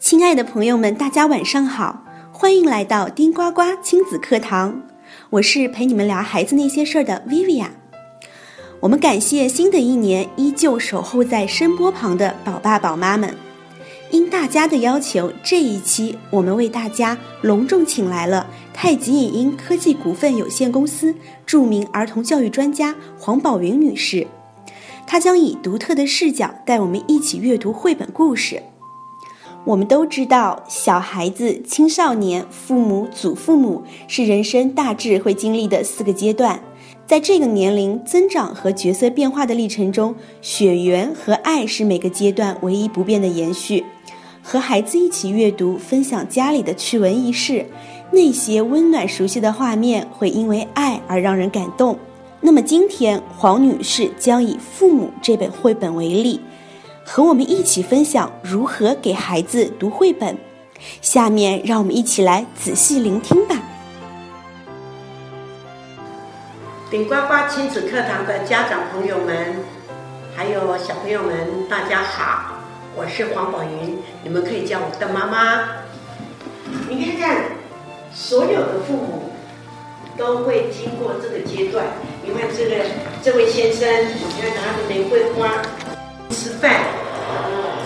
亲爱的朋友们，大家晚上好，欢迎来到丁呱呱亲子课堂。我是陪你们聊孩子那些事儿的 Vivian。我们感谢新的一年依旧守候在声波旁的宝爸宝妈们。应大家的要求，这一期我们为大家隆重请来了太极影音科技股份有限公司著名儿童教育专家黄宝云女士。她将以独特的视角带我们一起阅读绘本故事。我们都知道，小孩子、青少年、父母、祖父母是人生大致会经历的四个阶段。在这个年龄增长和角色变化的历程中，血缘和爱是每个阶段唯一不变的延续。和孩子一起阅读，分享家里的趣闻轶事，那些温暖熟悉的画面会因为爱而让人感动。那么今天，黄女士将以《父母》这本绘本为例。和我们一起分享如何给孩子读绘本。下面让我们一起来仔细聆听吧。顶呱呱亲子课堂的家长朋友们，还有小朋友们，大家好，我是黄宝云，你们可以叫我邓妈妈。你看看，所有的父母都会经过这个阶段。你看这个这位先生，你看拿着玫瑰花。吃饭，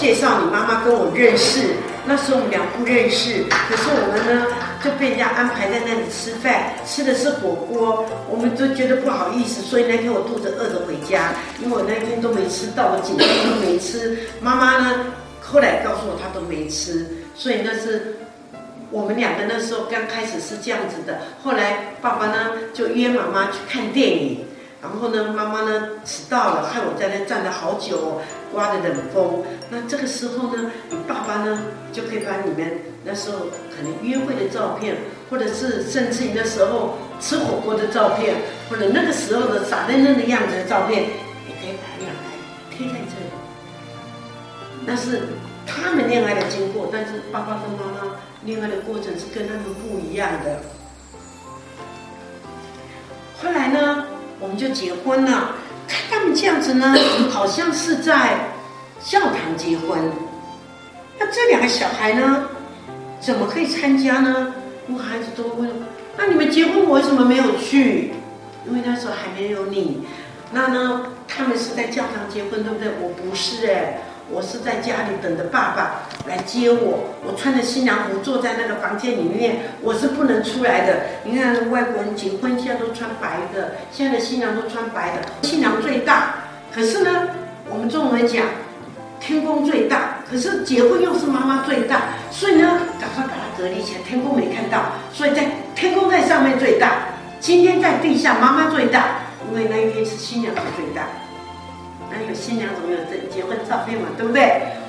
介绍你妈妈跟我认识。那时候我们俩不认识，可是我们呢就被人家安排在那里吃饭，吃的是火锅，我们都觉得不好意思，所以那天我肚子饿着回家，因为我那天都没吃到，我几天都没吃。妈妈呢后来告诉我她都没吃，所以那是我们两个那时候刚开始是这样子的。后来爸爸呢就约妈妈去看电影。然后呢，妈妈呢迟到了，害我在那站了好久，刮着冷风。那这个时候呢，你爸爸呢就可以把你们那时候可能约会的照片，或者是甚至于那时候吃火锅的照片，或者那个时候的傻愣愣的样子的照片，也可以把两来贴在这里。那是他们恋爱的经过，但是爸爸跟妈妈恋爱的过程是跟他们不一样的。后来呢？就结婚了，看他们这样子呢，好像是在教堂结婚。那这两个小孩呢，怎么可以参加呢？我孩子都问：那你们结婚我为什么没有去？因为那时候还没有你。那呢，他们是在教堂结婚，对不对？我不是哎。我是在家里等着爸爸来接我，我穿着新娘服坐在那个房间里面，我是不能出来的。你看外国人结婚现在都穿白的，现在的新娘都穿白的，新娘最大。可是呢，我们中文讲天宫最大，可是结婚又是妈妈最大，所以呢，赶快把它隔离起来，天宫没看到，所以在天宫在上面最大，今天在地下妈妈最大，因为那一天是新娘子最大。那有新娘总有这结婚照片嘛，对不对？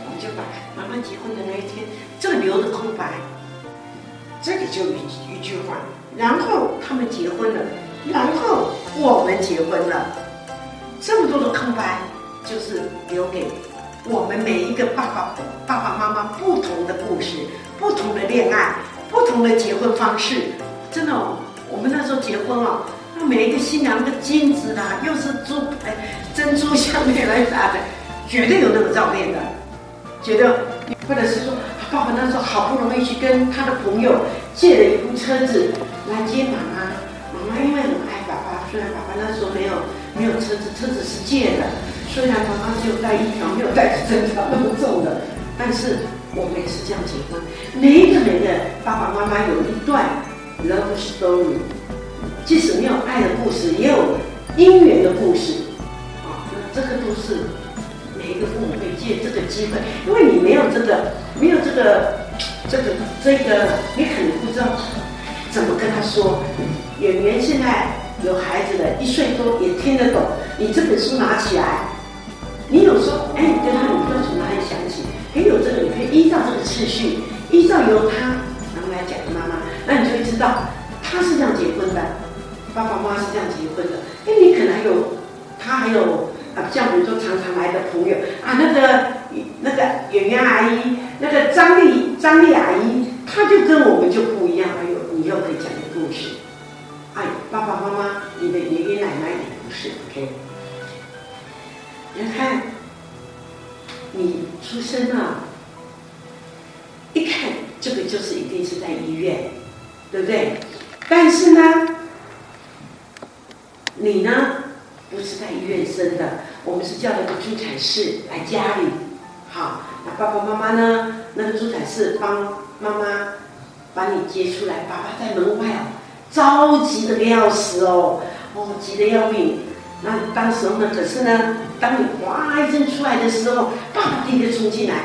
我们就把妈妈结婚的那一天，这留着空白，这里就一一句话，然后他们结婚了，然后我们结婚了，这么多的空白，就是留给我们每一个爸爸、爸爸妈妈不同的故事、不同的恋爱、不同的结婚方式。真的，我们那时候结婚每一个新娘的金子啦，又是珠哎珍珠项链来打的，绝对有那个照片的。觉得或者是说，爸爸那时候好不容易去跟他的朋友借了一部车子来接妈妈。妈妈因为很爱爸爸，虽然爸爸那时候没有没有车子，车子是借的。虽然妈妈只有带一条，没有带整条那么重的，但是我们也是这样结婚。每一个人的爸爸妈妈有一段 love story。即使没有爱的故事，也有姻缘的故事，啊，那这个都是每一个父母可以借这个机会，因为你没有这个，没有这个，这个这个，你可能不知道怎么跟他说。演员现在有孩子了，一岁多也听得懂。你这本书拿起来，你有时候哎，你跟他，你不知道从哪里想起，哎，有这个，你可以依照这个次序，依照由他然后来讲给妈妈，那你就会知道他是这样结婚的。爸爸妈妈是这样结婚的，哎，你可能有，他还有啊，像比如说常常来的朋友。啊，那个那个演员阿姨，那个张丽张丽阿姨，她就跟我们就不一样，哎呦你又可以讲个故事，哎，爸爸妈妈，你的爷爷奶奶也不是，OK，你看，你出生了，一看这个就是一定是在医院，对不对？但是呢，你呢不是在医院生的，我们是叫了个助产士来家里，好，那爸爸妈妈呢，那个助产士帮妈妈把你接出来，爸爸在门外哦，着急的要死哦，哦，急得要命。那当时候呢，可是呢，当你哇一声出来的时候，爸爸第一个冲进来，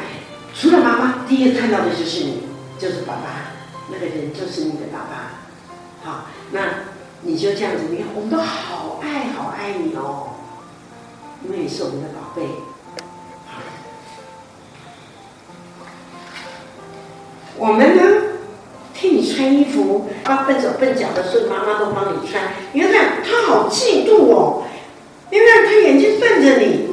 除了妈妈，第一个看到的就是你，就是爸爸，那个人就是你的爸爸。好，那你就这样子，你看，我们都好爱好爱你哦，因为你是我们的宝贝。我们呢，替你穿衣服，啊，笨手笨脚的，所以妈妈都帮你穿。你看，他好嫉妒哦。因为他眼睛瞪着你，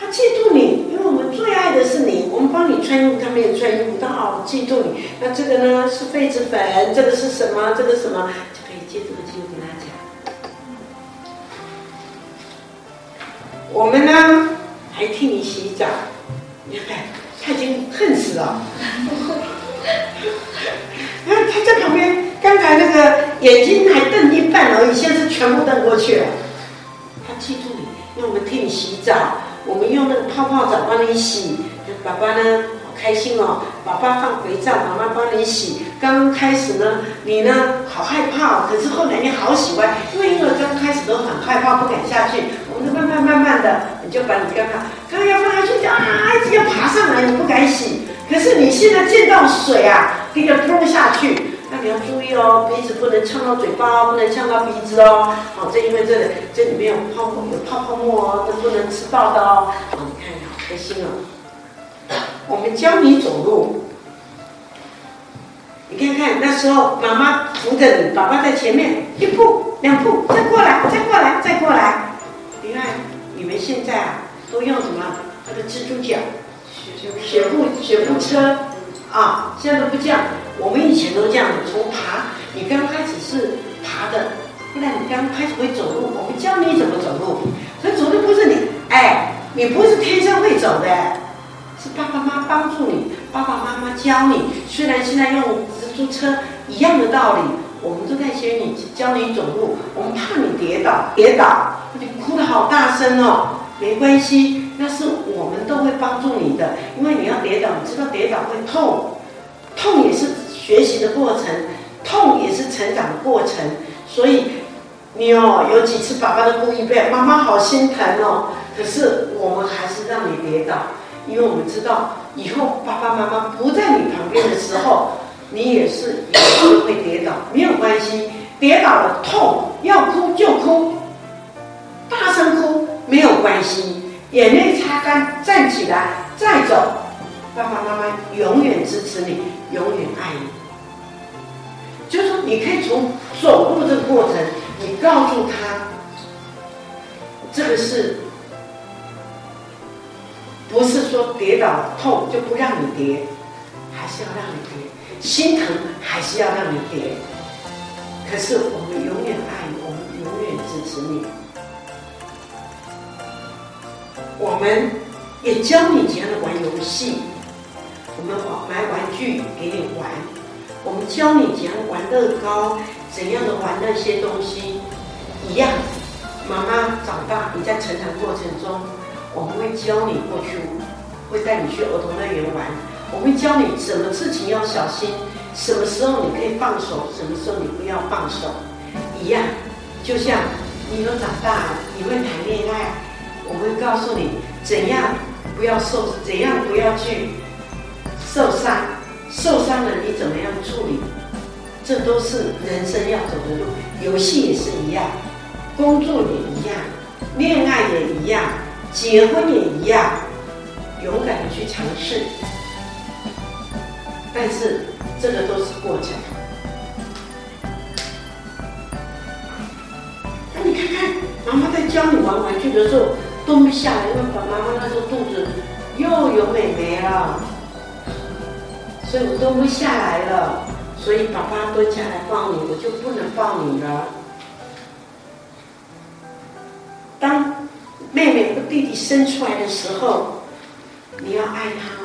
他嫉妒你，因为我们最爱的是你，我们帮你穿衣服，他没有穿衣服，他好嫉妒你。那这个呢是痱子粉，这个是什么？这个什么？就可以借这个机会我们呢还替你洗澡，你看他已经恨死了。他在旁边，刚才那个眼睛还瞪一半而已，现在是全部瞪过去了。他记住你，因为我们替你洗澡，我们用那个泡泡澡帮你洗。爸爸呢，好开心哦，爸爸放肥皂，妈妈帮你洗。刚开始呢，你呢好害怕，可是后来你好喜欢，因为婴儿刚开始都很害怕，不敢下去。我们慢慢慢慢的，你就把你刚刚刚要放下去，啊，一直要爬上来，你不敢洗。可是你现在见到水啊，给它泼下去。那你要注意哦，鼻子不能呛到嘴巴，不能呛到鼻子哦。好，这因为这里这里面有泡沫，有泡泡沫哦，这不能吃到的哦。好，你看，好开心哦。我们教你走路，你看看那时候妈妈扶着你，爸爸在前面，一步两步，再过来，再过来，再过来。你看你们现在啊，都用什么？那个蜘蛛脚，雪步雪步车啊，现在都不这样。我们以前都这样子，从爬，你刚开始是爬的，后来你刚开始会走路，我们教你怎么走路。所以走路不是你，哎，你不是天生会走的，是爸爸妈妈帮助你，爸爸妈妈教你。虽然现在用蜘蛛车一样的道理，我们都在学你教你走路，我们怕你跌倒，跌倒，你哭得好大声哦，没关系，那是我们都会帮助你的，因为你要跌倒，你知道跌倒会痛，痛也是。学习的过程，痛也是成长的过程，所以你哦，有几次爸爸都故意背，妈妈好心疼哦。可是我们还是让你跌倒，因为我们知道以后爸爸妈妈不在你旁边的时候，你也是有时会跌倒，没有关系，跌倒了痛要哭就哭，大声哭没有关系，眼泪擦干，站起来再走。爸爸妈妈永远支持你，永远爱你。就是说，你可以从走路这个过程，你告诉他，这个是，不是说跌倒痛就不让你跌，还是要让你跌，心疼还是要让你跌。可是我们永远爱你，我们永远支持你。我们也教你怎样的玩游戏。我们玩买玩具给你玩，我们教你怎样玩乐高，怎样的玩那些东西，一样。妈妈长大，你在成长过程中，我们会教你过去，会带你去儿童乐园玩，我会教你什么事情要小心，什么时候你可以放手，什么时候你不要放手，一样。就像你都长大了，你会谈恋爱，我会告诉你怎样不要受，怎样不要去。受伤，受伤了你怎么样处理？这都是人生要走的路。游戏也是一样，工作也一样，恋爱也一样，结婚也一样，勇敢的去尝试。但是这个都是过程。那你看看，妈妈在教你玩玩具的时候蹲不下来，因为爸妈妈那时候肚子又有美眉了。所以我蹲不下来了，所以爸爸蹲下来抱你，我就不能抱你了。当妹妹和弟弟生出来的时候，你要爱他。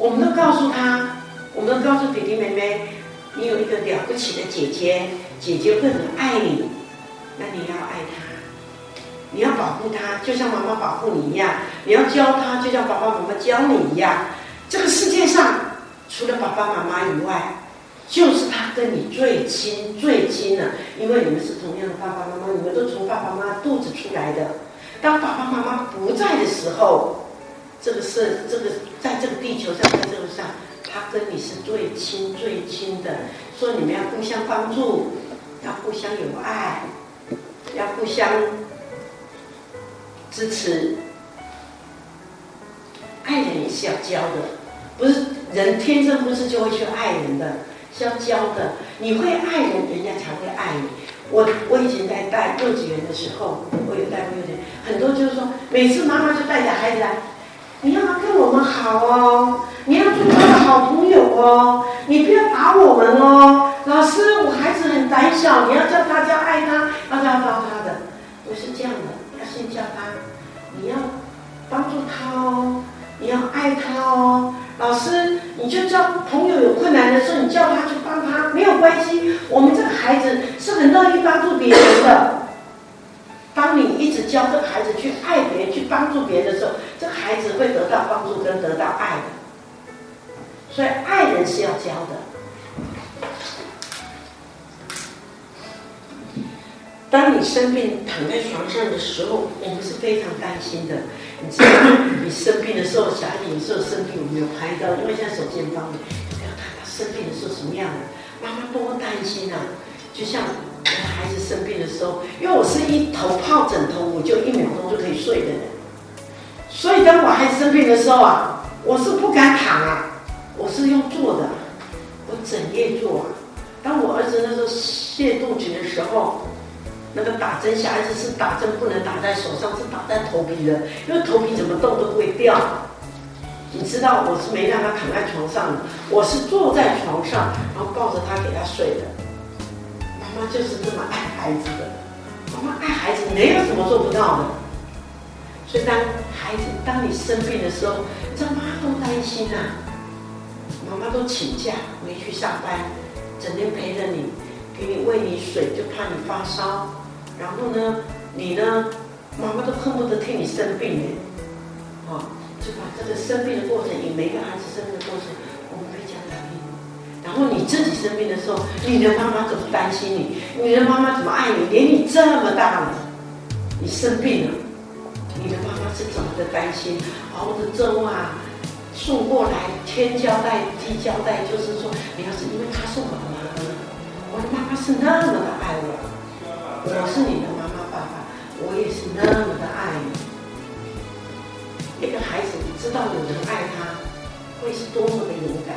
我们都告诉他，我们都告诉弟弟妹妹，你有一个了不起的姐姐，姐姐会很爱你，那你要爱她，你要保护她，就像妈妈保护你一样；你要教她，就像爸爸妈妈教你一样。这个世界上，除了爸爸妈妈以外，就是他跟你最亲最亲了，因为你们是同样的爸爸妈妈，你们都从爸爸妈妈肚子出来的。当爸爸妈妈不在的时候，这个是这个在这个地球上，在这个上，他跟你是最亲最亲的。说你们要互相帮助，要互相有爱，要互相支持。爱人也是要教的。不是人天生不是就会去爱人的，是要教的。你会爱人，人家才会爱你。我我以前在带幼稚园的时候，我有带过幼稚园，很多就是说，每次妈妈就带着孩子来，你要跟我们好哦，你要做他的好朋友哦，你不要打我们哦。老师，我孩子很胆小，你要叫他叫爱他，要教教他的，不是这样的，要先教他，你要帮助他哦，你要爱他哦。老师，你就叫朋友有困难的时候，你叫他去帮他，没有关系。我们这个孩子是很乐意帮助别人的。当你一直教这人是要教的。当你生病躺在床上的时候，我们是非常担心的。你知道，你生病的时候，小孩子有时候生病，我没有拍到，因为现在手机很方便，不要看他生病的时候什么样的，妈妈多担心啊！就像我孩子生病的时候，因为我是一头泡枕头，我就一秒钟就可以睡的人，所以当我孩子生病的时候啊，我是不敢躺啊，我是用坐的，我整夜坐啊。当我儿子那时候泻肚脐的时候。那个打针，小孩子是打针不能打在手上，是打在头皮的，因为头皮怎么动都不会掉。你知道我是没让他躺在床上的，我是坐在床上，然后抱着他给他睡的。妈妈就是这么爱孩子的，妈妈爱孩子没有什么做不到的。所以当孩子当你生病的时候，这妈都担心啊，妈妈都请假没去上班，整天陪着你，给你喂你水，就怕你发烧。然后呢，你呢，妈妈都恨不得替你生病呢，啊，就把这个生病的过程，以每个孩子生病的过程，我们会讲给你。然后你自己生病的时候，你的妈妈怎么担心你？你的妈妈怎么爱你？连你这么大了，你生病了，你的妈妈是怎么的担心？熬的粥啊，送过来，天交代地交代，就是说，你要是因为她是我的妈妈，我的妈妈是那么的爱我。我是你的妈妈、爸爸，我也是那么的爱你。一个孩子知道有人爱他，会是多么的勇敢，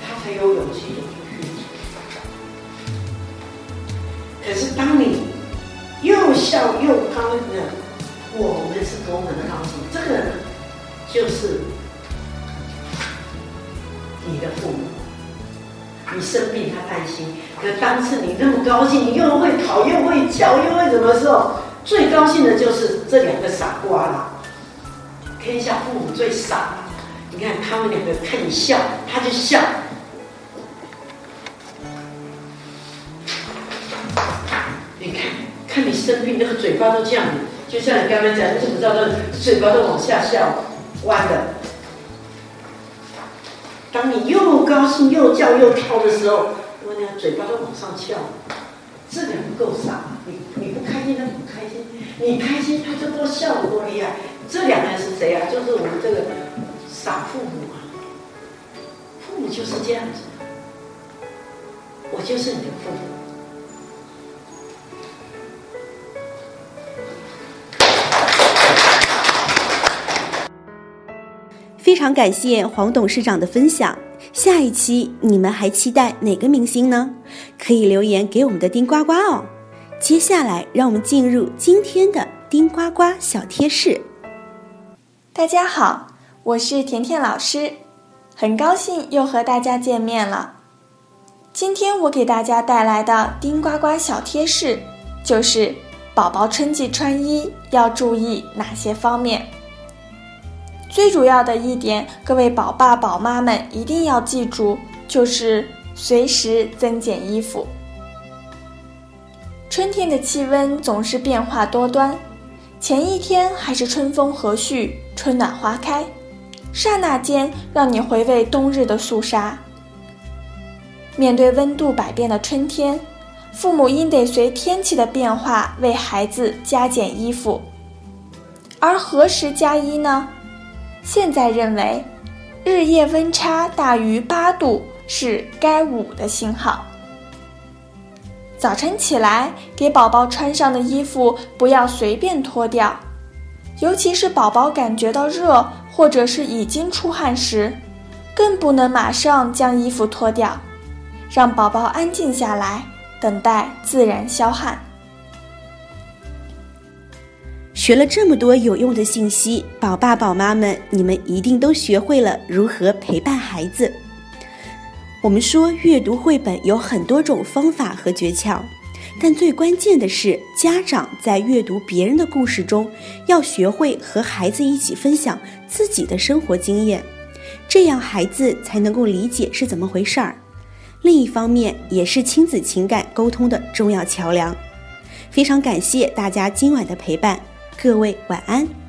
他才有勇气走出去。可是当你又笑又高兴的，我们是多么的高兴。这个就是你的父母。你生病，他担心；可当次你那么高兴，你又会跑，又会叫，又会什么时候？最高兴的就是这两个傻瓜了。天下父母最傻，你看他们两个看你笑，他就笑。你看看你生病，那个嘴巴都这样子，就像你刚刚讲，你怎么知道那嘴巴都往下笑，弯的？当你又高兴又叫又跳的时候，姑娘嘴巴都往上翘，这两个够傻。你你不开心他不开心，你开心他就多笑多厉害。这两个人是谁啊？就是我们这个傻父母啊。父母就是这样子，我就是你的父母。非常感谢黄董事长的分享。下一期你们还期待哪个明星呢？可以留言给我们的丁呱呱哦。接下来，让我们进入今天的丁呱呱小贴士。大家好，我是甜甜老师，很高兴又和大家见面了。今天我给大家带来的丁呱呱小贴士，就是宝宝春季穿衣要注意哪些方面。最主要的一点，各位宝爸宝妈们一定要记住，就是随时增减衣服。春天的气温总是变化多端，前一天还是春风和煦、春暖花开，刹那间让你回味冬日的肃杀。面对温度百变的春天，父母应得随天气的变化为孩子加减衣服。而何时加衣呢？现在认为，日夜温差大于八度是该捂的信号。早晨起来给宝宝穿上的衣服不要随便脱掉，尤其是宝宝感觉到热或者是已经出汗时，更不能马上将衣服脱掉。让宝宝安静下来，等待自然消汗。学了这么多有用的信息，宝爸宝妈们，你们一定都学会了如何陪伴孩子。我们说阅读绘本有很多种方法和诀窍，但最关键的是，家长在阅读别人的故事中，要学会和孩子一起分享自己的生活经验，这样孩子才能够理解是怎么回事儿。另一方面，也是亲子情感沟通的重要桥梁。非常感谢大家今晚的陪伴，各位晚安。